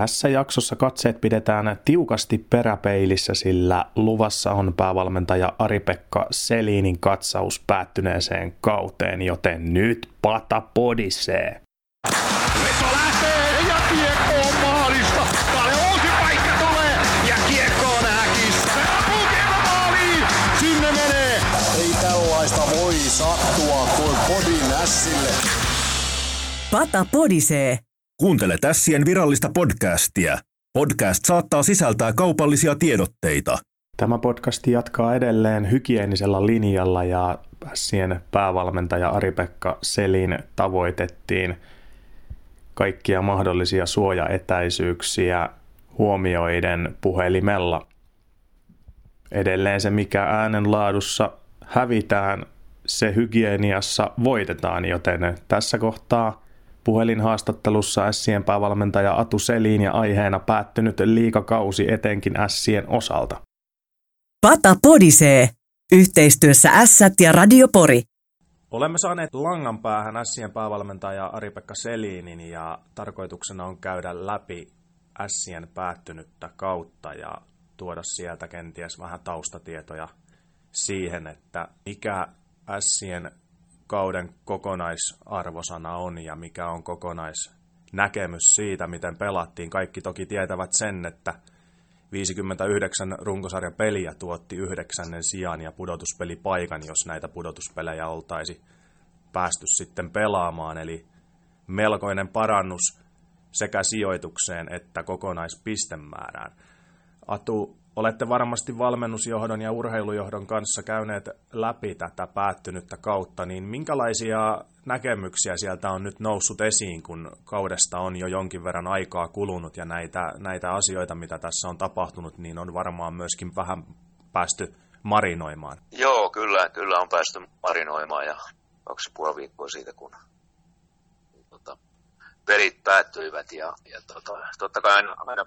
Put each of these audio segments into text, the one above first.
Tässä jaksossa katseet pidetään tiukasti peräpeilissä, sillä luvassa on päävalmentaja Ari-Pekka Selinin katsaus päättyneeseen kauteen, joten nyt pata podisee. Veto lähtee ja kiekko on maalista. Kalle uusi paikka tulee ja kiekko on häkissä. Maaliin. Sinne menee. Ei tällaista voi sattua kuin podin ässille. Pata podisee. Kuuntele Tässien virallista podcastia. Podcast saattaa sisältää kaupallisia tiedotteita. Tämä podcast jatkaa edelleen hygienisellä linjalla ja Sien päävalmentaja Ari-Pekka Selin tavoitettiin kaikkia mahdollisia suojaetäisyyksiä huomioiden puhelimella. Edelleen se, mikä äänenlaadussa hävitään, se hygieniassa voitetaan, joten tässä kohtaa puhelinhaastattelussa Sien päävalmentaja Atu Selin ja aiheena päättynyt liikakausi etenkin Sien osalta. Pata podisee. Yhteistyössä Ässät ja Radio Pori. Olemme saaneet langan päähän Sien päävalmentaja Ari-Pekka Selinin ja tarkoituksena on käydä läpi Sien päättynyttä kautta ja tuoda sieltä kenties vähän taustatietoja siihen, että mikä Sien kauden kokonaisarvosana on ja mikä on kokonaisnäkemys siitä, miten pelattiin. Kaikki toki tietävät sen, että 59 runkosarjan peliä tuotti yhdeksännen sijaan ja pudotuspelipaikan, jos näitä pudotuspelejä oltaisi päästy sitten pelaamaan. Eli melkoinen parannus sekä sijoitukseen että kokonaispistemäärään. Atu, olette varmasti valmennusjohdon ja urheilujohdon kanssa käyneet läpi tätä päättynyttä kautta, niin minkälaisia näkemyksiä sieltä on nyt noussut esiin, kun kaudesta on jo jonkin verran aikaa kulunut ja näitä, näitä asioita, mitä tässä on tapahtunut, niin on varmaan myöskin vähän päästy marinoimaan. Joo, kyllä, kyllä on päästy marinoimaan ja kaksi puoli viikkoa siitä, kun tota, pelit päättyivät ja, ja tota, totta kai aina, aina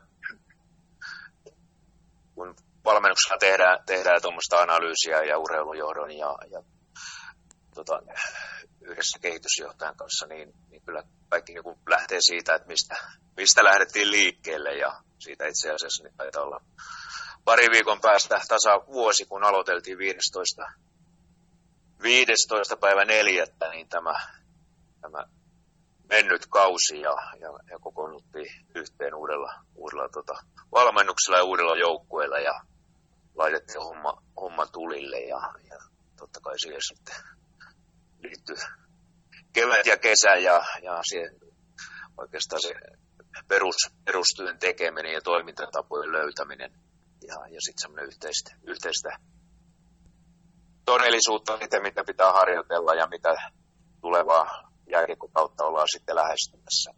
kun valmennuksella tehdään, tehdään tuommoista analyysiä ja urheilujohdon ja, ja tota, yhdessä kehitysjohtajan kanssa, niin, niin kyllä kaikki niin lähtee siitä, että mistä, mistä lähdettiin liikkeelle ja siitä itse asiassa niin taitaa olla pari viikon päästä tasa vuosi, kun aloiteltiin 15, 15. päivä neljättä, niin tämä, tämä mennyt kausi ja, ja, ja kokoonnuttiin yhteen uudella, uudella tota, valmennuksella ja uudella joukkueella ja laitettiin homma, homma tulille ja, ja totta kai siihen sitten liittyy kevät ja kesä ja, ja siihen oikeastaan se perus, perustyön tekeminen ja toimintatapojen löytäminen ja, ja sitten semmoinen yhteistä, yhteistä todellisuutta, mitä, mitä pitää harjoitella ja mitä tulevaa kautta ollaan sitten lähestymässä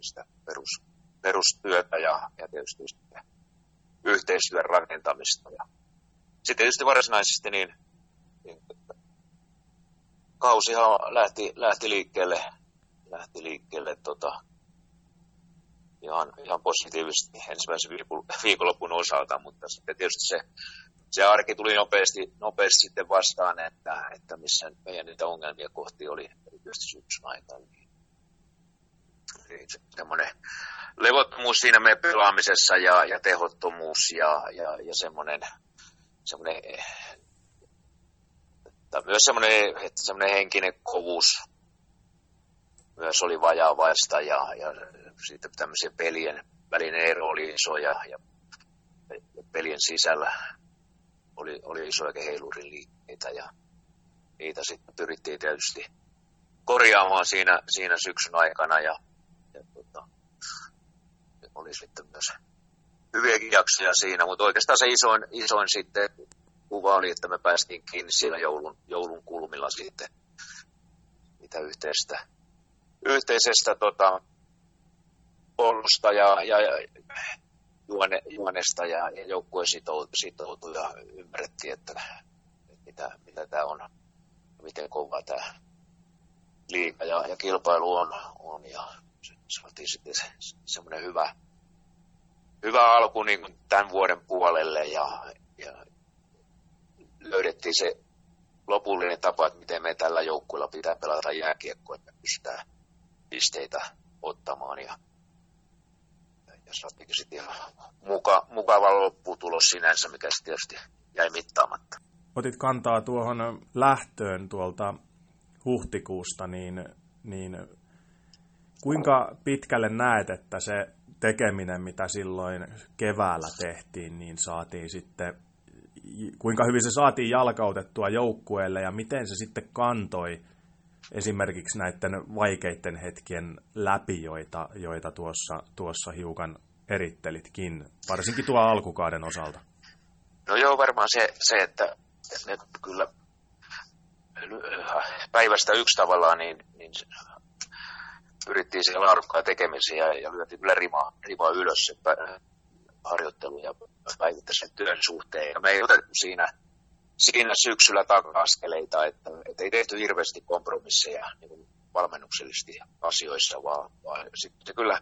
sitä perus, perustyötä ja, ja tietysti sitten yhteistyön rakentamista. Ja sitten tietysti varsinaisesti niin, niin kausihan lähti, lähti liikkeelle, lähti liikkeelle tota, ihan, ihan positiivisesti ensimmäisen viikonlopun osalta, mutta sitten tietysti se, se arki tuli nopeasti, nopeasti sitten vastaan, että, että missä meidän niitä ongelmia kohti oli erityisesti syksyn aikana. Niin, semmoinen levottomuus siinä meidän pelaamisessa ja, ja tehottomuus ja, ja, ja semmoinen, semmoinen tai myös semmoinen, että semmoinen henkinen kovuus myös oli vajaavaista ja, ja siitä tämmöisen pelien välinen ero oli iso ja, ja pelien sisällä oli, oli isoja heilurin liikkeitä ja niitä sitten pyrittiin tietysti korjaamaan siinä, siinä syksyn aikana ja, ja tota, oli sitten myös hyviäkin jaksoja siinä, mutta oikeastaan se isoin, isoin sitten kuva oli, että me päästiin kiinni siellä joulun, joulun kulmilla sitten mitä yhteistä, yhteisestä tota, pollusta ja, ja, ja juone, juonesta ja, ja joukkue sitoutui, sitoutui ja ymmärrettiin, että, että mitä, mitä tämä on, miten kova tämä liiga ja, ja kilpailu on, on ja saatiin sitten se, semmoinen hyvä, hyvä alku niin kuin tämän vuoden puolelle ja, ja löydettiin se lopullinen tapa, että miten me tällä joukkueella pitää pelata jääkiekkoa, että pystytään pisteitä ottamaan ja ja saatiinkin sitten ihan muka, mukava lopputulos sinänsä, mikä sitten tietysti jäi mittaamatta. Otit kantaa tuohon lähtöön tuolta huhtikuusta, niin, niin kuinka pitkälle näet, että se tekeminen, mitä silloin keväällä tehtiin, niin saatiin sitten, kuinka hyvin se saatiin jalkautettua joukkueelle ja miten se sitten kantoi esimerkiksi näiden vaikeiden hetkien läpi, joita, joita tuossa, tuossa hiukan erittelitkin, varsinkin tuo alkukauden osalta? No joo, varmaan se, se että, ne kyllä päivästä yksi tavallaan, niin, niin pyrittiin siihen laadukkaan tekemiseen ja, ja lyötiin kyllä rima, rima ylös se harjoittelu ja päivittäisen työn suhteen. Ja me ei otettu siinä, siinä syksyllä taka-askeleita, että, että ei tehty hirveästi kompromisseja niin valmennuksellisesti asioissa, vaan, vaan sitten kyllä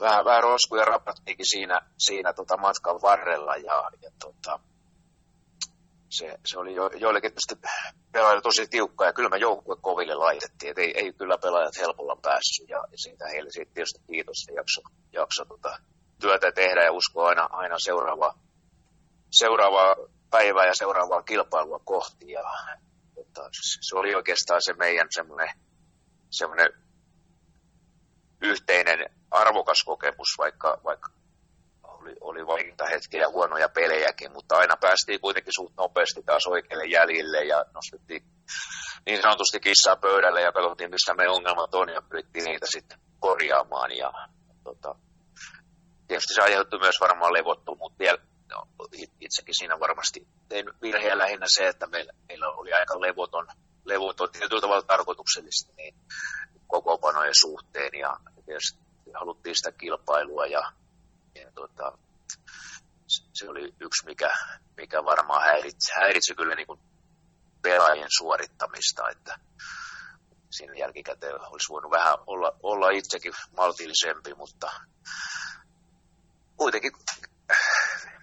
vähän, vähän roskuja rapattiinkin siinä, siinä tota matkan varrella ja, ja tota, se, se oli jo, joillekin tietysti pelaajille tosi tiukka ja kyllä me joukkue koville laitettiin, ei, ei kyllä pelaajat helpolla päässyt ja, ja siitä heille siitä tietysti kiitos ja jakso, jakso tota, työtä tehdä ja uskoa aina, aina seuraavaa, seuraavaa päivää ja seuraavaa kilpailua kohti ja tota, se oli oikeastaan se meidän semmoinen, semmoinen yhteinen arvokas kokemus, vaikka, vaikka oli, oli vaikeita hetkiä ja huonoja pelejäkin, mutta aina päästiin kuitenkin suht nopeasti taas oikealle jäljille ja nostettiin niin sanotusti kissaa pöydälle ja katsottiin, missä me ongelmat on ja pyrittiin niitä sitten korjaamaan. Ja, tota, tietysti se aiheutti myös varmaan levottomuutta ja no, itsekin siinä varmasti tein virheen lähinnä se, että meillä, meillä oli aika levoton, levoton tietyllä tavalla tarkoituksellisesti niin kokoopanojen suhteen ja haluttiin sitä kilpailua ja ja tota, se oli yksi, mikä, mikä varmaan häiritsi, häiritsi kyllä niin kuin pelaajien suorittamista, että siinä jälkikäteen olisi voinut vähän olla, olla itsekin maltillisempi, mutta kuitenkin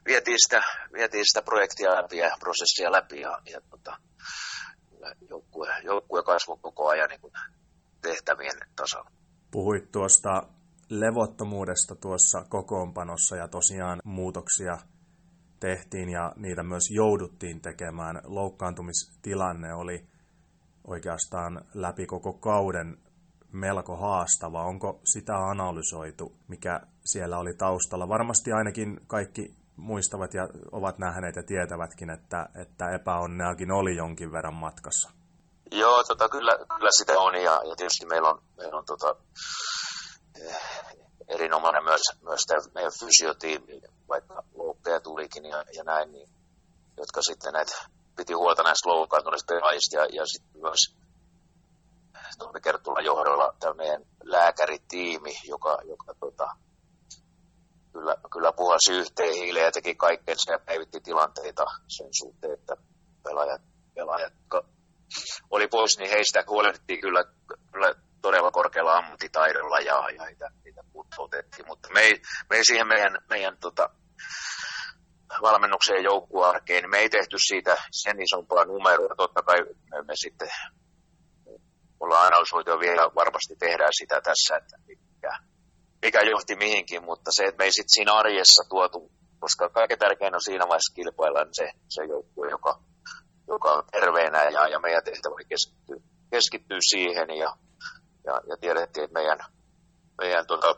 vietiin sitä, vietiin sitä projektia läpi ja prosessia läpi ja, ja tota, joukkue, joukkue kasvoi koko ajan niin kuin tehtävien tasalla. Puhuit tuosta levottomuudesta tuossa kokoonpanossa ja tosiaan muutoksia tehtiin ja niitä myös jouduttiin tekemään. Loukkaantumistilanne oli oikeastaan läpi koko kauden melko haastava. Onko sitä analysoitu, mikä siellä oli taustalla? Varmasti ainakin kaikki muistavat ja ovat nähneet ja tietävätkin, että, että epäonneakin oli jonkin verran matkassa. Joo, tota, kyllä, kyllä sitä on ja, ja tietysti meillä on, meillä on tota, erinomainen myös, myös tämä meidän fysiotiimi, vaikka loukkeja tulikin ja, ja näin, niin, jotka sitten näitä piti huolta näistä loukkaantuneista pelaajista ja, ja sitten myös Tommi Kertulan johdolla tämä meidän lääkäritiimi, joka, joka tota, kyllä, kyllä puhalsi yhteen hiileen ja teki kaikkensa ja päivitti tilanteita sen suhteen, että pelaajat, pelaajat oli pois, niin heistä huolehdittiin kyllä, kyllä todella korkealla ammattitaidolla ja, ja niitä, niitä otettiin, mutta me ei, me ei siihen meidän, meidän tota, valmennukseen joukkuearkeen, niin me ei tehty siitä sen isompaa numeroa. Totta kai me, me sitten ollaan analysoitu vielä varmasti tehdään sitä tässä, että mikä, mikä johti mihinkin, mutta se, että me ei sitten siinä arjessa tuotu, koska kaiken tärkein on siinä vaiheessa kilpailla niin se, se joukkue, joka, joka on terveenä ja, ja meidän tehtävä keskittyy, keskittyy siihen ja ja, ja tiedettiin, että meidän, meidän tuota,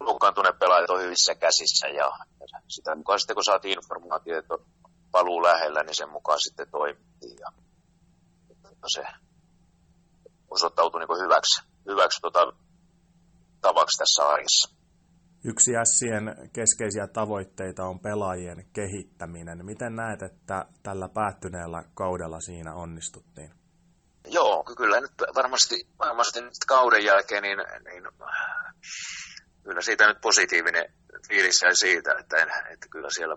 loukkaantuneet pelaajat on hyvissä käsissä ja, ja sitä mukaan sitten kun saatiin informaatio, että paluu lähellä, niin sen mukaan sitten toimittiin ja se osoittautui niin hyväksi, hyväksi tuota, tavaksi tässä arjessa. Yksi Sien keskeisiä tavoitteita on pelaajien kehittäminen. Miten näet, että tällä päättyneellä kaudella siinä onnistuttiin? Joo, kyllä nyt varmasti, varmasti nyt kauden jälkeen, niin, niin kyllä siitä nyt positiivinen fiilis jäi siitä, että, en, että kyllä siellä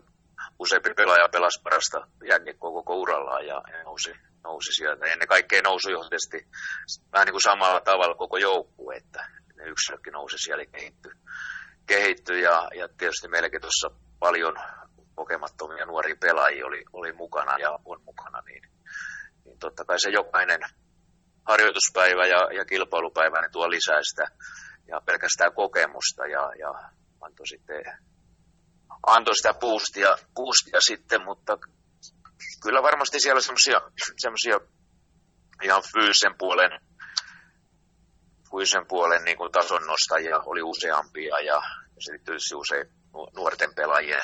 useampi pelaaja pelasi parasta jääkiekkoa koko urallaan ja, nousi, nousi sieltä. Ennen kaikkea nousi johtaisesti vähän niin kuin samalla tavalla koko joukkue, että ne yksilökin nousi siellä kehittyi, kehitty ja, ja tietysti meilläkin tuossa paljon kokemattomia nuoria pelaajia oli, oli mukana ja on mukana, niin niin totta kai se jokainen harjoituspäivä ja, ja kilpailupäivä niin tuo lisää sitä ja pelkästään kokemusta ja, ja antoi sitten antoi sitä boostia, boostia sitten, mutta kyllä varmasti siellä semmoisia ihan fyysisen puolen, fyysisen puolen niin kuin tason nostajia oli useampia ja, ja sitten tietysti usein nuorten pelaajien,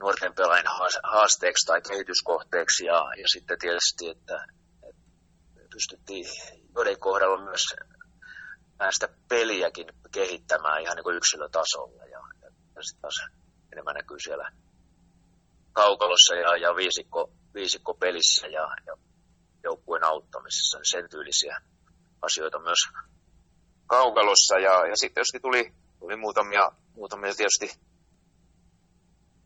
nuorten pelaajien haasteeksi tai kehityskohteeksi ja, ja sitten tietysti, että, että pystyttiin joiden kohdalla myös näistä peliäkin kehittämään ihan niin kuin yksilötasolla ja, ja, ja sitten taas enemmän näkyy siellä kaukalossa ja, ja viisikko, viisikko pelissä ja, ja joukkueen auttamisessa, niin sen tyylisiä asioita myös kaukalossa. Ja, ja sitten tietysti tuli, tuli muutamia, muutamia tietysti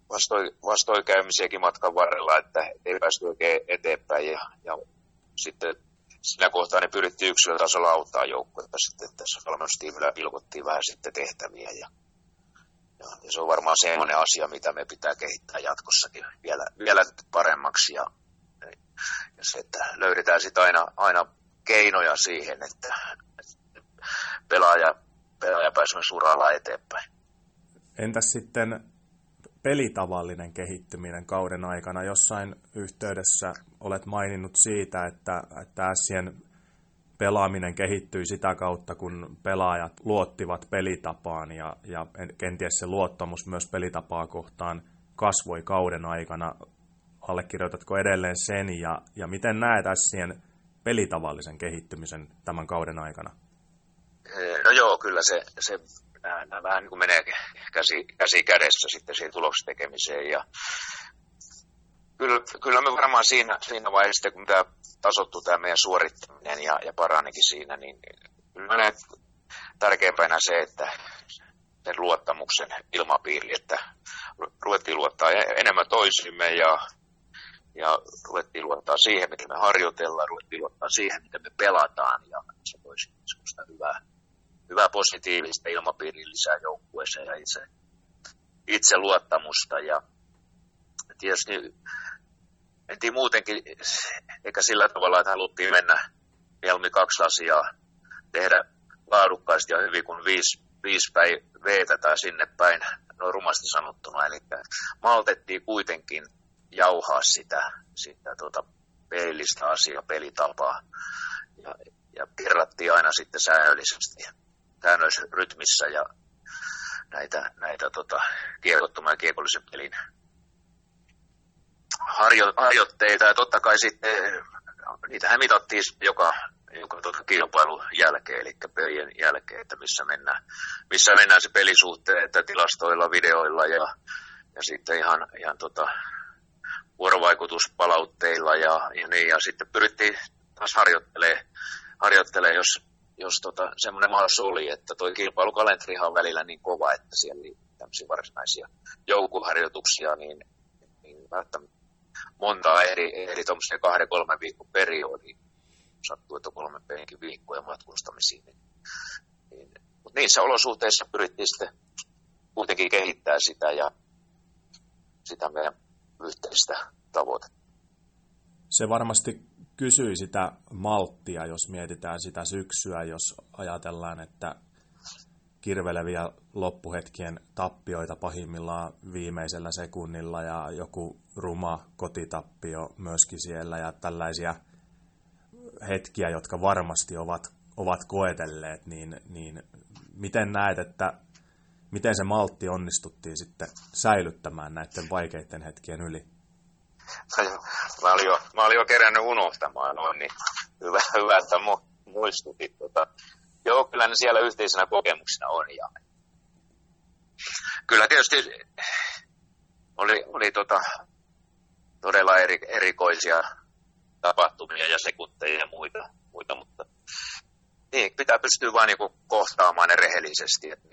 vastoi, vastoikäymisiäkin matkan varrella, että ei päästy oikein eteenpäin. Ja, ja sitten siinä kohtaa ne pyrittiin yksilötasolla auttaa joukkuetta sitten, tässä valmennustiimillä pilkottiin vähän sitten tehtäviä. Ja, ja, ja se on varmaan semmoinen asia, mitä me pitää kehittää jatkossakin vielä, vielä paremmaksi. Ja, ja se, että löydetään sitten aina, aina keinoja siihen, että, pelaaja, pelaaja pääsee uralla eteenpäin. Entäs sitten pelitavallinen kehittyminen kauden aikana? Jossain yhteydessä olet maininnut siitä, että, että pelaaminen kehittyi sitä kautta, kun pelaajat luottivat pelitapaan ja, ja kenties se luottamus myös pelitapaa kohtaan kasvoi kauden aikana. Allekirjoitatko edelleen sen ja, ja miten näet Ässien pelitavallisen kehittymisen tämän kauden aikana? No joo, kyllä se, se nämä vähän niin kuin menee käsi, käsi kädessä sitten siihen tulostekemiseen ja kyllä, kyllä me varmaan siinä, siinä vaiheessa, kun tämä tasottuu tämä meidän suorittaminen ja, ja paranikin siinä, niin kyllä näen tärkeimpänä se, että sen luottamuksen ilmapiiri, että ruvettiin luottaa enemmän toisimme ja, ja ruvettiin luottaa siihen, miten me harjoitellaan, ruvettiin luottaa siihen, miten me pelataan ja se toisi semmoista hyvää, hyvää positiivista ilmapiiriä lisää joukkueeseen ja itse, itse luottamusta ja tietysti mentiin muutenkin, eikä sillä tavalla, että haluttiin mennä mieluummin kaksi asiaa, tehdä laadukkaasti ja hyvin kuin viisi, viisi päin veetä tai sinne päin, noin rumasti sanottuna. Eli maltettiin kuitenkin jauhaa sitä, sitä tuota pelillistä asiaa, pelitapaa. Ja, ja kerrattiin aina sitten säännöllisesti, säännöllisessä rytmissä ja näitä, näitä tota, kiekottoman ja kiekollisen pelin harjo, harjoitteita ja totta kai sitten niitähän mitattiin joka, joka tuota kilpailun jälkeen, eli pelien jälkeen, että missä mennään, missä mennään se pelisuhteen, että tilastoilla, videoilla ja, ja sitten ihan, ihan tota, vuorovaikutuspalautteilla ja, ja niin, ja sitten pyrittiin taas harjoittelemaan, harjoittelee, jos, jos tota, semmoinen mahdollisuus oli, että tuo kilpailukalenterihan on välillä niin kova, että siellä oli tämmöisiä varsinaisia joukkuharjoituksia, niin, niin välttämättä monta eri, eri tuommoisia kahden, kolmen viikon periodia, sattuu, että kolmen penkin viikkoja matkustamisiin. Niin, niin, mutta niissä olosuhteissa pyrittiin sitten kuitenkin kehittää sitä ja sitä meidän yhteistä tavoitetta. Se varmasti kysyi sitä malttia, jos mietitään sitä syksyä, jos ajatellaan, että kirveleviä loppuhetkien tappioita pahimmillaan viimeisellä sekunnilla ja joku ruma kotitappio myöskin siellä ja tällaisia hetkiä, jotka varmasti ovat, ovat koetelleet, niin, niin miten näet, että miten se maltti onnistuttiin sitten säilyttämään näiden vaikeiden hetkien yli? Mä olin jo, mä olin jo kerännyt unohtamaan noin, niin hyvä, hyvä että muistutit. Tota, Joo, kyllä ne siellä yhteisenä kokemuksena on. Ja kyllä tietysti oli, oli tota, todella eri, erikoisia tapahtumia ja sekunteja ja muita, muita mutta niin, pitää pystyä vain niin kohtaamaan ne rehellisesti, että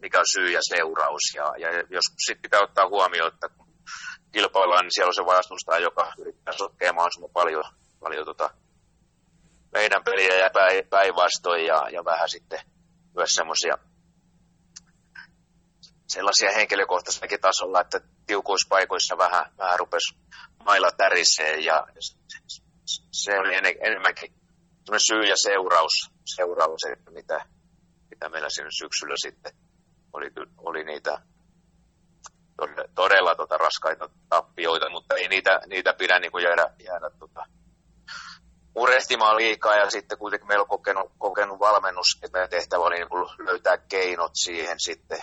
mikä on syy ja seuraus. Ja, ja jos sitten pitää ottaa huomioon, että kun kilpaillaan, niin siellä on se vastustaja, joka yrittää sotkea mahdollisimman paljon, paljon tota, meidän peliä ja päinvastoin ja, ja vähän sitten myös semmoisia sellaisia henkilökohtaisillakin tasolla, että tiukuuspaikoissa vähän, vähän rupesi mailla tärisee ja se oli enemmänkin syy ja seuraus, seuraus että mitä, mitä meillä siinä syksyllä sitten oli, oli niitä todella tota, raskaita tappioita, mutta ei niitä, niitä pidä niin kuin jäädä, jäädä tota, murehtimaan liikaa. Ja sitten kuitenkin meillä on kokenut, kokenut valmennus, että meidän tehtävä oli niin löytää keinot siihen sitten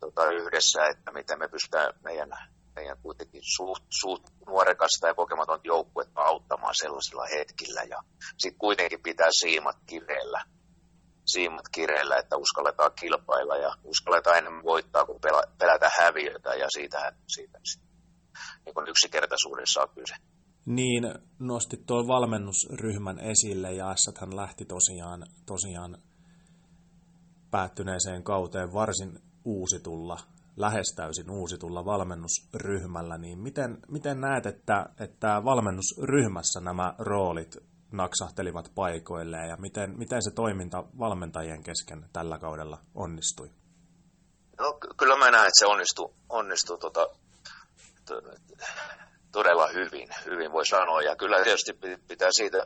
tota, yhdessä, että miten me pystytään meidän, meidän kuitenkin suht, suht nuorekasta ja kokematonta joukkuetta auttamaan sellaisilla hetkillä. Ja sitten kuitenkin pitää siimat kireellä. Siimat kireellä, että uskalletaan kilpailla ja uskalletaan enemmän voittaa kuin pelätä häviötä. Ja siitä, siitä, siitä niin yksinkertaisuudessa on kyse. Niin, nostit tuon valmennusryhmän esille ja hän lähti tosiaan, tosiaan päättyneeseen kauteen varsin uusitulla, lähes täysin uusitulla valmennusryhmällä, niin miten, miten näet, että, että valmennusryhmässä nämä roolit naksahtelivat paikoilleen ja miten, miten se toiminta valmentajien kesken tällä kaudella onnistui? No, kyllä mä näen, että se onnistui, onnistui tota, todella hyvin, hyvin voi sanoa. Ja kyllä tietysti pitää siitä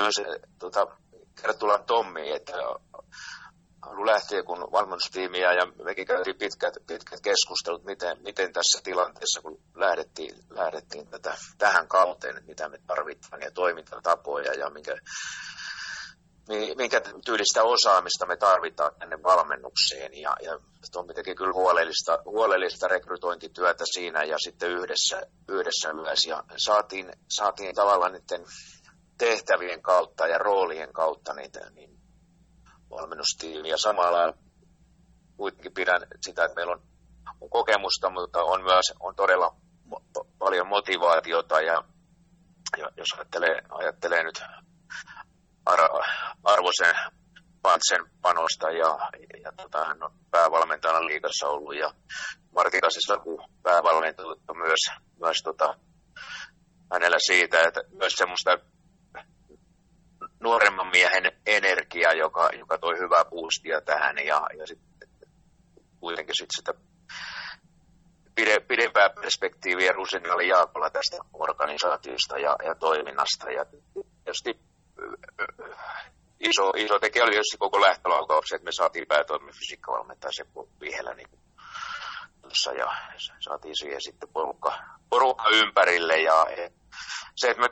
myös tota, Kertulan Tommi, että alun lähtien, kun valmennustiimiä ja mekin käytiin pitkät, pitkät keskustelut, miten, miten tässä tilanteessa, kun lähdettiin, lähdettiin tätä, tähän kauteen, mitä me tarvitaan ja toimintatapoja ja minkä, minkä tyylistä osaamista me tarvitaan tänne valmennukseen. Ja, ja Tommi teki kyllä huolellista, huolellista rekrytointityötä siinä ja sitten yhdessä, yhdessä myös. Ja saatiin, saatiin tavallaan niiden tehtävien kautta ja roolien kautta niitä, niin valmennustiimi. Ja samalla kuitenkin pidän sitä, että meillä on, on kokemusta, mutta on myös on todella mo- paljon motivaatiota ja, ja jos ajattelee, ajattelee nyt ar- arvoisen Pantsen panosta ja, ja tota, hän on päävalmentajana liikassa ollut ja Martin Kasisla päävalmentaja myös, myös tota, hänellä siitä, että myös semmoista nuoremman miehen energia, joka, joka toi hyvää boostia tähän ja, ja sitten kuitenkin sit sitä pide, pidempää perspektiiviä Rusini oli Jaakolla tästä organisaatiosta ja, ja toiminnasta. Ja tietysti iso, iso tekijä oli tietysti koko lähtölaukauksen, että me saatiin päätoimen fysiikkavalmentaja se Vihelä niin ja saatiin siihen sitten porukka, porukka ympärille ja se, että me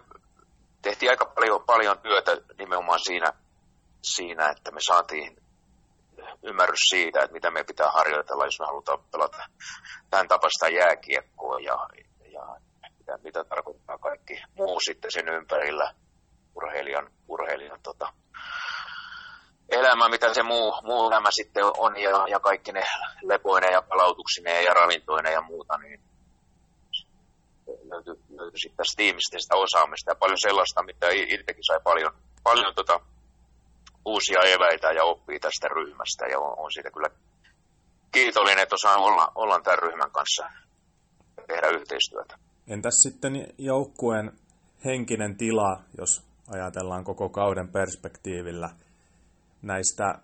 tehtiin aika paljon, paljon työtä nimenomaan siinä, siinä, että me saatiin ymmärrys siitä, että mitä me pitää harjoitella, jos me halutaan pelata tämän tapasta jääkiekkoa ja, ja mitä, mitä tarkoittaa kaikki muu sitten sen ympärillä urheilijan, urheilijan tota, elämä, mitä se muu, muu elämä sitten on ja, ja kaikki ne lepoineen ja palautuksineen ja ravintoineen ja muuta, niin löytyi sitten tästä tiimistä sitä osaamista ja paljon sellaista, mitä itsekin sai paljon, paljon tota, uusia eväitä ja oppii tästä ryhmästä ja on, on siitä kyllä kiitollinen, että osaan olla, olla tämän ryhmän kanssa tehdä yhteistyötä. Entäs sitten joukkueen henkinen tila, jos ajatellaan koko kauden perspektiivillä näistä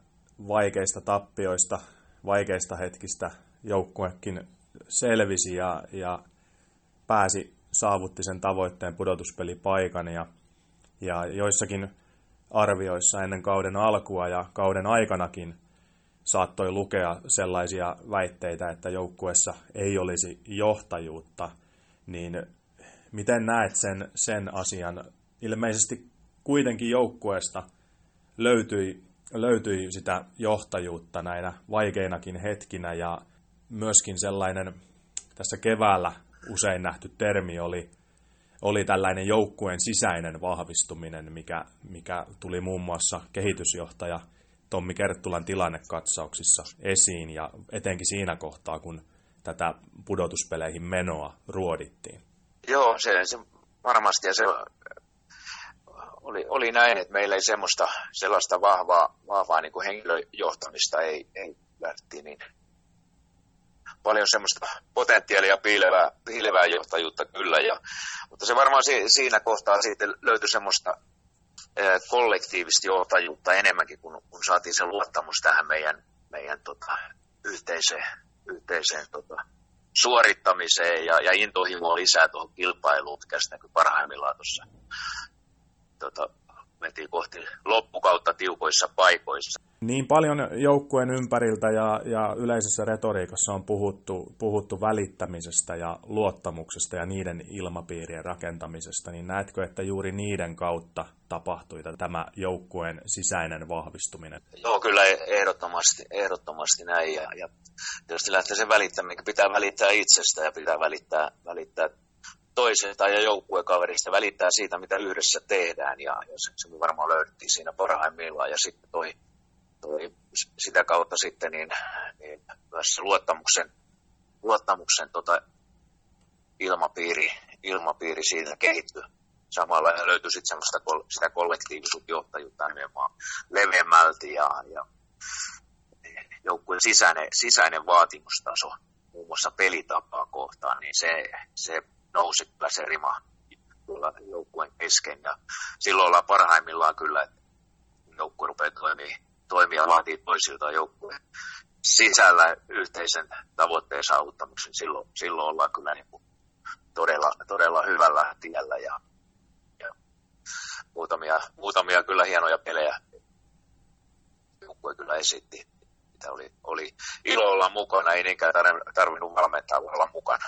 vaikeista tappioista, vaikeista hetkistä joukkuekin selvisi ja, ja pääsi, saavutti sen tavoitteen pudotuspelipaikan ja, ja joissakin arvioissa ennen kauden alkua ja kauden aikanakin saattoi lukea sellaisia väitteitä, että joukkuessa ei olisi johtajuutta, niin miten näet sen, sen asian? Ilmeisesti kuitenkin joukkueesta löytyi, löytyi sitä johtajuutta näinä vaikeinakin hetkinä ja myöskin sellainen tässä keväällä usein nähty termi oli, oli tällainen joukkueen sisäinen vahvistuminen, mikä, mikä tuli muun muassa kehitysjohtaja Tommi Kerttulan tilannekatsauksissa esiin ja etenkin siinä kohtaa, kun tätä pudotuspeleihin menoa ruodittiin. Joo, se, se varmasti ja se oli, oli näin, että meillä ei semmoista, sellaista vahvaa, vahvaa niin kuin henkilöjohtamista ei, ei lähti niin paljon semmoista potentiaalia piilevää, piilevää johtajuutta kyllä. Ja, mutta se varmaan si, siinä kohtaa sitten löytyi semmoista eh, kollektiivista johtajuutta enemmänkin, kun, kun saatiin se luottamus tähän meidän, meidän tota, yhteiseen, yhteiseen tota, suorittamiseen ja, ja intohimoa lisää tuohon kilpailuun, mikä sitä näkyy parhaimmillaan tuossa tota, kohti loppukautta tiukoissa paikoissa. Niin paljon joukkueen ympäriltä ja, ja yleisessä retoriikassa on puhuttu, puhuttu välittämisestä ja luottamuksesta ja niiden ilmapiirien rakentamisesta, niin näetkö, että juuri niiden kautta tapahtui tämä joukkueen sisäinen vahvistuminen? Joo, kyllä ehdottomasti, ehdottomasti näin. Ja, ja tietysti lähtee se välittäminen, pitää välittää itsestä ja pitää välittää, välittää toisesta ja joukkuekaverista, välittää siitä, mitä yhdessä tehdään. Ja, ja se, se varmaan löydettiin siinä parhaimmillaan. Ja sitten toi, toi, sitä kautta sitten niin, niin myös luottamuksen, luottamuksen tota, ilmapiiri, ilmapiiri siitä kehittyi samalla ja löytyi sitten semmoista sitä kollektiivisuutta johtajuutta nimenomaan leveämmälti ja, ja joukkueen sisäinen, sisäinen vaatimustaso muun muassa pelitapaa kohtaan, niin se, se nousi kyllä se rima tuolla joukkueen kesken. Ja silloin ollaan parhaimmillaan kyllä, että joukkue rupeaa toimia, toimia vaatii toisilta joukkueen sisällä yhteisen tavoitteen saavuttamisen. Silloin, silloin ollaan kyllä niin kuin todella, todella hyvällä tiellä ja, ja muutamia, muutamia kyllä hienoja pelejä joukkue kyllä esitti. Mitä oli, oli ilo olla mukana, ei niinkään tarvinnut valmentaa olla mukana.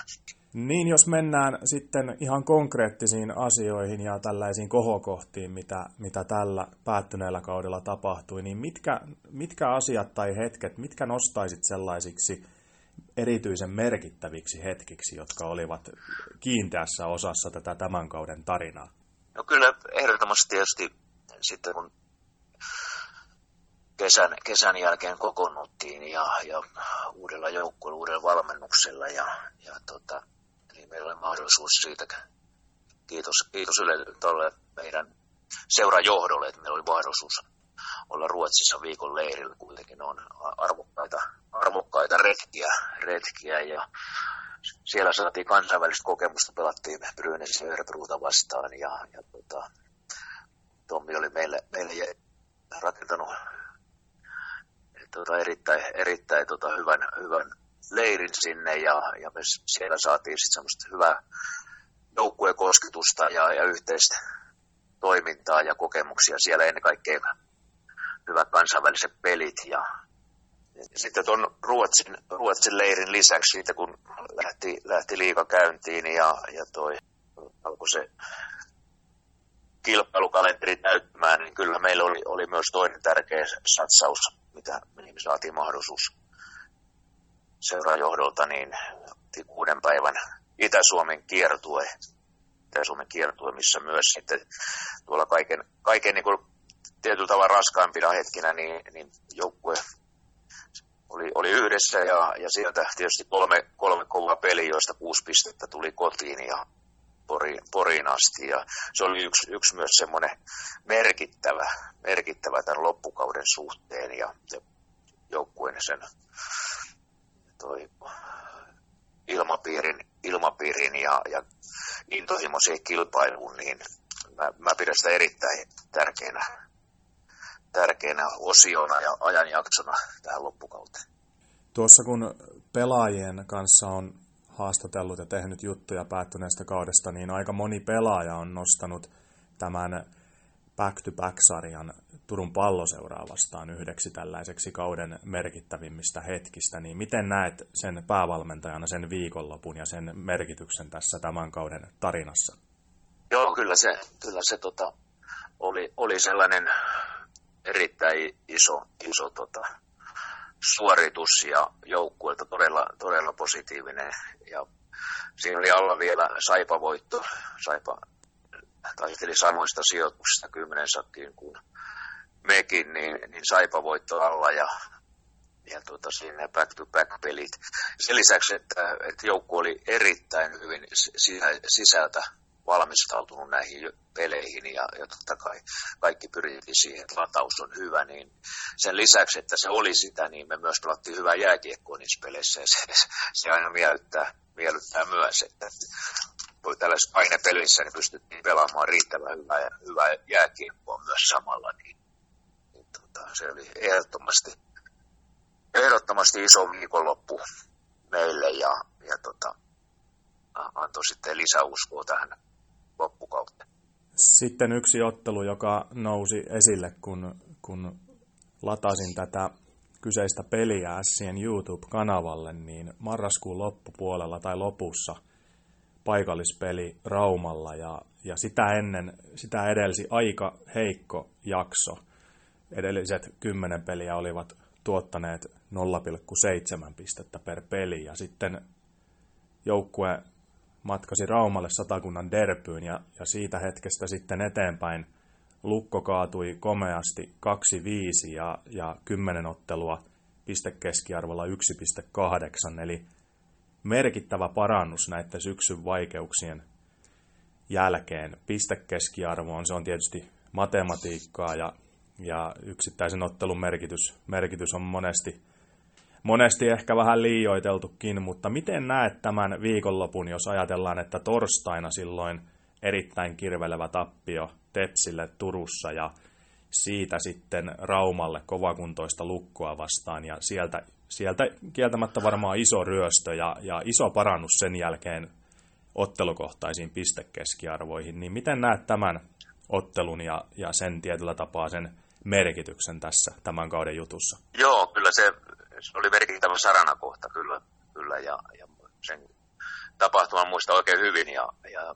Niin, jos mennään sitten ihan konkreettisiin asioihin ja tällaisiin kohokohtiin, mitä, mitä tällä päättyneellä kaudella tapahtui, niin mitkä, mitkä asiat tai hetket, mitkä nostaisit sellaisiksi erityisen merkittäviksi hetkiksi, jotka olivat kiinteässä osassa tätä tämän kauden tarinaa? No kyllä ehdottomasti tietysti sitten kun kesän, kesän jälkeen kokoonnuttiin ja, ja uudella joukkueella, uudella valmennuksella ja, ja tota, niin meillä oli mahdollisuus siitä, kiitos, kiitos Yle tolle meidän seuran johdolle, että meillä oli mahdollisuus olla Ruotsissa viikon leirillä, kuitenkin on arvokkaita, arvokkaita retkiä, retkiä ja siellä saatiin kansainvälistä kokemusta, pelattiin Brynäsissä Örebruuta vastaan ja, ja tota, Tommi oli meille, meille rakentanut tota, erittäin, erittäin tota, hyvän, hyvän leirin sinne ja, ja me siellä saatiin sitten semmoista hyvää joukkueen kosketusta ja, ja yhteistä toimintaa ja kokemuksia siellä ennen kaikkea hyvät kansainväliset pelit ja, ja sitten tuon Ruotsin, Ruotsin leirin lisäksi siitä kun lähti, lähti liiga käyntiin ja, ja toi, alkoi se kilpailukalenteri täyttämään, niin kyllä meillä oli, oli myös toinen tärkeä satsaus, mitä me saatiin mahdollisuus seurajohdolta, niin kuuden päivän Itä-Suomen kiertue, Itä-Suomen kiertue, missä myös sitten tuolla kaiken, kaiken niin kuin tietyllä tavalla raskaimpina hetkinä, niin, niin joukkue oli, oli yhdessä ja, ja sieltä tietysti kolme, kolme kovaa peliä, joista kuusi pistettä tuli kotiin ja Poriin, Poriin asti. Ja se oli yksi, yksi myös semmoinen merkittävä, merkittävä tämän loppukauden suhteen ja, ja joukkueen sen toi ilmapiirin, ilmapiirin ja, ja intohimoiseen kilpailuun, niin mä, mä pidän sitä erittäin tärkeänä, tärkeänä osiona ja ajanjaksona tähän loppukauteen. Tuossa kun pelaajien kanssa on haastatellut ja tehnyt juttuja päättyneestä kaudesta, niin aika moni pelaaja on nostanut tämän back-to-back-sarjan Turun palloseuraa vastaan yhdeksi tällaiseksi kauden merkittävimmistä hetkistä, niin miten näet sen päävalmentajana sen viikonlopun ja sen merkityksen tässä tämän kauden tarinassa? Joo, kyllä se, kyllä se tota, oli, oli sellainen erittäin iso, iso tota, suoritus ja joukkueelta todella, todella positiivinen. Ja siinä oli alla vielä Saipa-voitto. Saipa taisteli samoista sijoituksista kymmenen sakkiin kuin mekin, niin, niin Saipa voitto alla ja, ja tuota, siinä back-to-back-pelit. Sen lisäksi, että, että joukku oli erittäin hyvin sisältä valmistautunut näihin peleihin ja, ja totta kai kaikki pyrittiin siihen, että lataus on hyvä, niin sen lisäksi, että se oli sitä, niin me myös pelattiin hyvää jääkiekkoa niissä peleissä ja se, se aina miellyttää, miellyttää myös, että tällaisessa painepelissä niin pystyttiin pelaamaan riittävän hyvää, hyvää jääkiekkoa myös samalla, niin, niin tota, se oli ehdottomasti, ehdottomasti iso viikonloppu meille ja, ja tota, antoi sitten lisäuskoa tähän loppukauteen. Sitten yksi ottelu, joka nousi esille, kun, kun latasin tätä kyseistä peliä Sien YouTube-kanavalle, niin marraskuun loppupuolella tai lopussa paikallispeli Raumalla ja, ja sitä ennen, sitä edelsi aika heikko jakso. Edelliset kymmenen peliä olivat tuottaneet 0,7 pistettä per peli ja sitten joukkue matkasi Raumalle satakunnan derpyyn ja, ja siitä hetkestä sitten eteenpäin Lukko kaatui komeasti 2-5 ja, ja 10 ottelua pistekeskiarvolla 1,8, eli merkittävä parannus näiden syksyn vaikeuksien jälkeen. Pistekeskiarvo on, se on tietysti matematiikkaa ja, ja yksittäisen ottelun merkitys, merkitys on monesti, monesti ehkä vähän liioiteltukin, mutta miten näet tämän viikonlopun, jos ajatellaan, että torstaina silloin erittäin kirvelevä tappio Tepsille Turussa ja siitä sitten Raumalle kovakuntoista lukkoa vastaan ja sieltä, sieltä kieltämättä varmaan iso ryöstö ja, ja iso parannus sen jälkeen ottelukohtaisiin pistekeskiarvoihin, niin miten näet tämän ottelun ja, ja sen tietyllä tapaa sen merkityksen tässä tämän kauden jutussa? Joo, kyllä se, se oli merkittävä saranakohta kyllä, kyllä ja, ja sen tapahtuman muista oikein hyvin ja, ja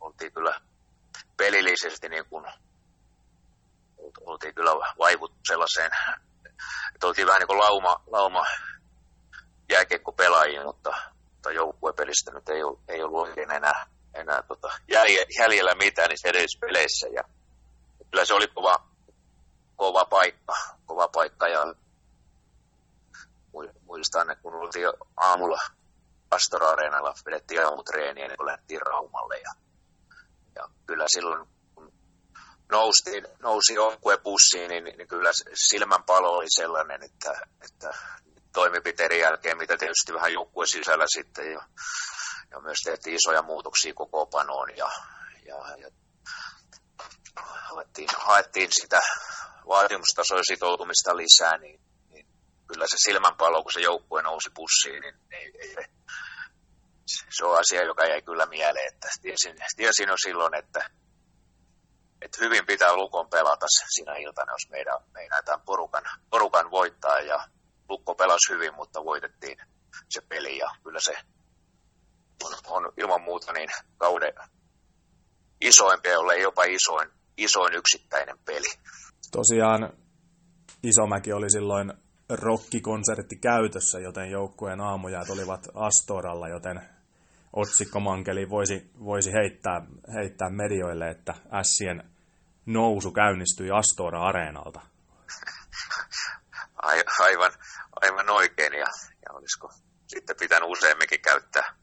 oltiin kyllä pelillisesti niin kuin, oltiin kyllä vaivuttu sellaiseen, että oltiin vähän niin kuin lauma, lauma jääkiekko pelaajia, mutta, mutta joukkuepelistä nyt ei, ei ollut oikein enää, enää tota, jäljellä mitään niissä edellisessä peleissä. Ja kyllä se oli kova, kova paikka, kova paikka ja muistan, että kun oltiin aamulla Astora-areenalla, vedettiin aamutreeniä, niin kun lähdettiin Raumalle ja ja kyllä silloin, kun noustiin, nousi bussiin, niin, niin kyllä silmänpalo oli sellainen, että, että toimenpiteiden jälkeen, mitä tietysti vähän joukkueen sisällä sitten, ja, ja myös tehtiin isoja muutoksia koko panoon, ja, ja, ja haettiin, haettiin sitä vaatimustasoa sitoutumista lisää, niin, niin kyllä se silmänpalo, kun se joukkue nousi bussiin, niin ei, ei, se on asia, joka jäi kyllä mieleen, että tiesin, tiesin jo silloin, että, että hyvin pitää Lukon pelata siinä iltana, jos meidän, tämän porukan, porukan voittaa ja Lukko pelasi hyvin, mutta voitettiin se peli ja kyllä se on, on ilman muuta niin kauden isoimpi, jolle jopa isoin, isoin yksittäinen peli. Tosiaan Isomäki oli silloin rokkikonsertti käytössä, joten joukkueen aamujäät olivat Astoralla, joten otsikkomankeli voisi, voisi heittää, heittää medioille, että Ässien nousu käynnistyi Astora-areenalta. Aivan, aivan oikein, ja, ja olisiko sitten pitänyt useamminkin käyttää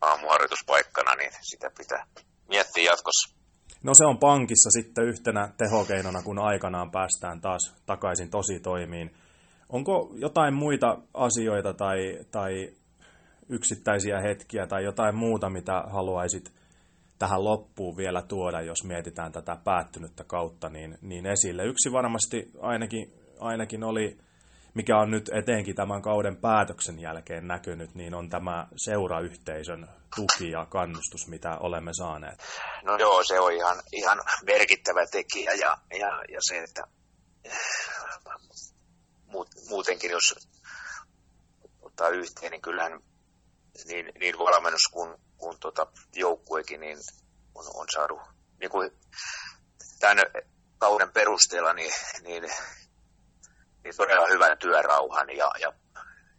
aamuharjoituspaikkana, niin sitä pitää miettiä jatkossa. No se on pankissa sitten yhtenä tehokeinona, kun aikanaan päästään taas takaisin tosi toimiin. Onko jotain muita asioita tai, tai yksittäisiä hetkiä tai jotain muuta, mitä haluaisit tähän loppuun vielä tuoda, jos mietitään tätä päättynyttä kautta, niin, niin esille. Yksi varmasti ainakin, ainakin oli, mikä on nyt etenkin tämän kauden päätöksen jälkeen näkynyt, niin on tämä seurayhteisön tuki ja kannustus, mitä olemme saaneet. No joo, se on ihan, ihan merkittävä tekijä ja, ja, ja se, että muutenkin jos ottaa yhteen, niin kyllähän niin, niin valmennus kuin, kuin tota joukkuekin niin on, on saanut niin kuin tämän kauden perusteella niin, niin, niin todella hyvän työrauhan ja, ja,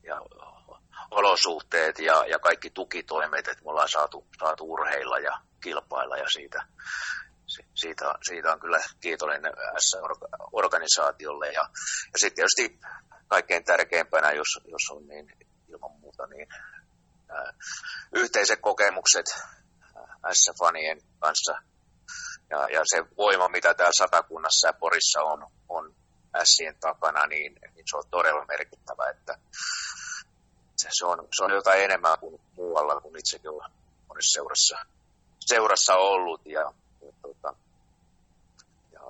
ja olosuhteet ja, ja kaikki tukitoimet, että me ollaan saatu, saatu urheilla ja kilpailla ja siitä, siitä, siitä on kyllä kiitollinen S-organisaatiolle. Ja, ja sitten tietysti kaikkein tärkeimpänä, jos, jos on niin ilman muuta, niin yhteiset kokemukset S-fanien kanssa ja, ja se voima, mitä täällä Satakunnassa ja Porissa on, on Sien takana, niin, niin se on todella merkittävä, että se, se, on, se on jotain enemmän kuin muualla, kun itsekin olen monessa seurassa, seurassa ollut ja, ja, tota, ja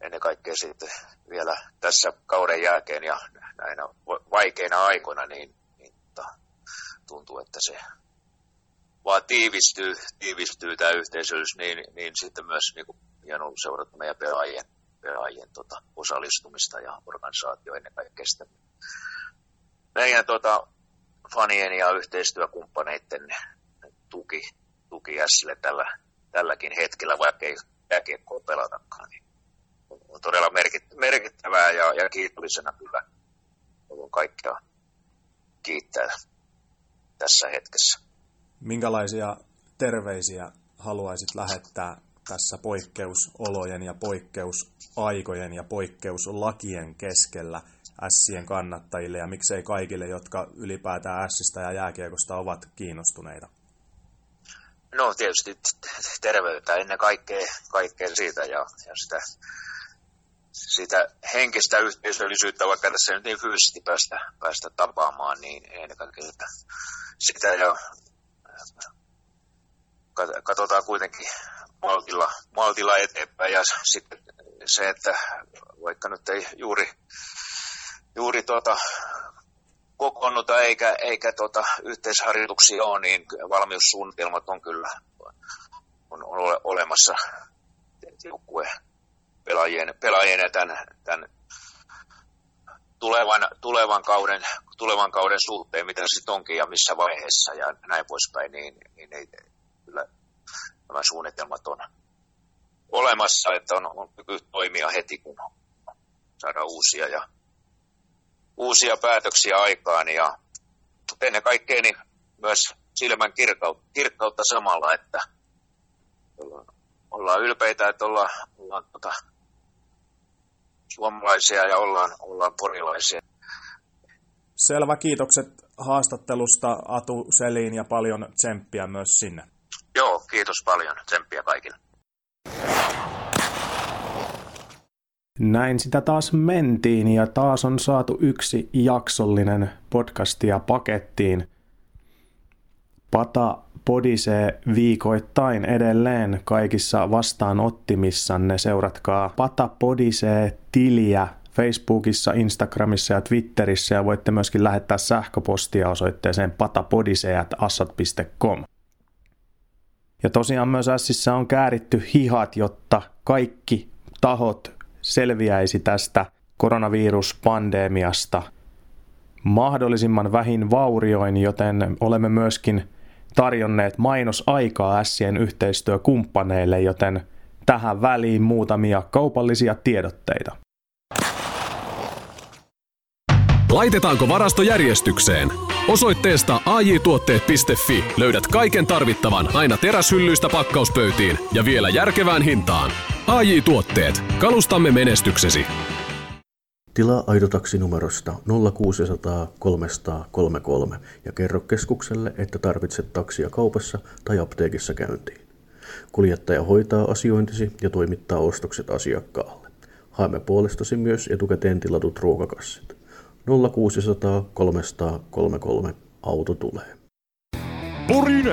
ennen kaikkea sitten vielä tässä kauden jälkeen ja näinä vaikeina aikoina, niin tuntuu, että se vaan tiivistyy, tiivistyy tämä yhteisöllisyys, niin, niin sitten myös niin kuin, hieno seurata meidän pelaajien, pelaajien tota, osallistumista ja organisaatio ennen kaikkea sitä meidän tota, fanien ja yhteistyökumppaneiden tuki, tuki tällä, tälläkin hetkellä, vaikka ei jääkiekkoa pelatakaan, niin on todella merkittävää ja, ja kiitollisena kyllä haluan kaikkia kiittää tässä hetkessä. Minkälaisia terveisiä haluaisit lähettää tässä poikkeusolojen ja poikkeusaikojen ja poikkeuslakien keskellä ässien kannattajille ja miksei kaikille, jotka ylipäätään ässistä ja jääkiekosta ovat kiinnostuneita? No tietysti terveyttä ennen kaikkea, kaikkea siitä ja, ja sitä, sitä henkistä yhteisöllisyyttä, vaikka tässä nyt niin fyysisesti päästä, päästä tapaamaan, niin ennen kaikkea sitä, sitä ja katsotaan kuitenkin maltilla, maltilla eteenpäin ja sitten se, että vaikka nyt ei juuri, juuri tuota, kokoonnuta eikä, eikä tuota, yhteisharjoituksia ole, niin valmiussuunnitelmat on kyllä on ole, olemassa joukkueen pelaajien, pelaajien ja tämän, tämän tulevan, tulevan, kauden, tulevan kauden suhteen, mitä sitten onkin ja missä vaiheessa ja näin poispäin, niin, niin ei, kyllä nämä suunnitelmat on olemassa, että on, on kyky toimia heti, kun saadaan uusia ja uusia päätöksiä aikaan ja ennen kaikkea niin myös silmän kirkkautta, kirkkautta samalla, että ollaan, ollaan ylpeitä, että ollaan, ollaan tota, suomalaisia ja ollaan, ollaan porilaisia. Selvä, kiitokset haastattelusta Atu Seliin ja paljon tsemppiä myös sinne. Joo, kiitos paljon. Tsemppiä kaikille. Näin sitä taas mentiin ja taas on saatu yksi jaksollinen podcastia pakettiin. Pata podisee viikoittain edelleen kaikissa vastaanottimissanne. Seuratkaa Pata podisee tiliä Facebookissa, Instagramissa ja Twitterissä ja voitte myöskin lähettää sähköpostia osoitteeseen patapodise.assat.com. Ja tosiaan myös Sissä on kääritty hihat, jotta kaikki tahot selviäisi tästä koronaviruspandemiasta mahdollisimman vähin vaurioin, joten olemme myöskin tarjonneet mainosaikaa Ässien yhteistyökumppaneille, joten tähän väliin muutamia kaupallisia tiedotteita. Laitetaanko varastojärjestykseen? Osoitteesta ajtuotteet.fi löydät kaiken tarvittavan aina teräshyllyistä pakkauspöytiin ja vielä järkevään hintaan. AJ Tuotteet. Kalustamme menestyksesi. Tilaa aitotaksi numerosta 0600 333 ja kerro keskukselle, että tarvitset taksia kaupassa tai apteekissa käyntiin. Kuljettaja hoitaa asiointisi ja toimittaa ostokset asiakkaalle. Haemme puolestasi myös etukäteen tilatut ruokakassit. 0600 333 auto tulee. Porin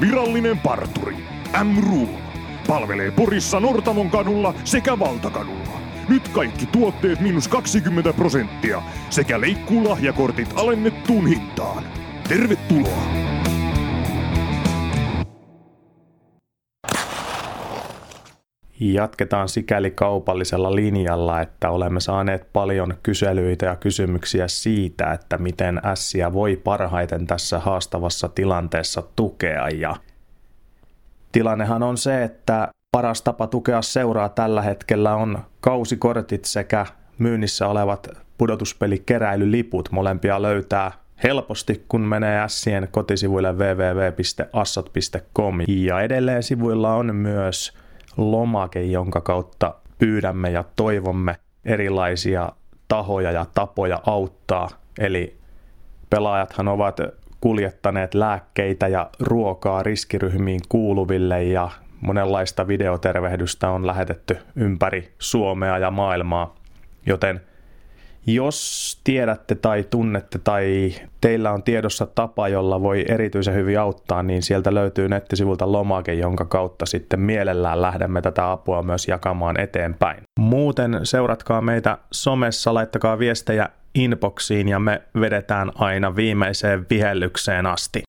virallinen parturi. M-Room Palvelee Porissa Nortamon kadulla sekä Valtakadulla. Nyt kaikki tuotteet miinus 20 prosenttia sekä leikkuulahjakortit alennettuun hintaan. Tervetuloa! Jatketaan sikäli kaupallisella linjalla, että olemme saaneet paljon kyselyitä ja kysymyksiä siitä, että miten ässiä voi parhaiten tässä haastavassa tilanteessa tukea ja tilannehan on se, että paras tapa tukea seuraa tällä hetkellä on kausikortit sekä myynnissä olevat pudotuspelikeräilyliput. Molempia löytää helposti, kun menee Sien kotisivuille www.assat.com. Ja edelleen sivuilla on myös lomake, jonka kautta pyydämme ja toivomme erilaisia tahoja ja tapoja auttaa. Eli pelaajathan ovat kuljettaneet lääkkeitä ja ruokaa riskiryhmiin kuuluville ja monenlaista videotervehdystä on lähetetty ympäri Suomea ja maailmaa. Joten jos tiedätte tai tunnette tai teillä on tiedossa tapa, jolla voi erityisen hyvin auttaa, niin sieltä löytyy nettisivulta lomake, jonka kautta sitten mielellään lähdemme tätä apua myös jakamaan eteenpäin. Muuten seuratkaa meitä somessa, laittakaa viestejä inboxiin ja me vedetään aina viimeiseen vihellykseen asti.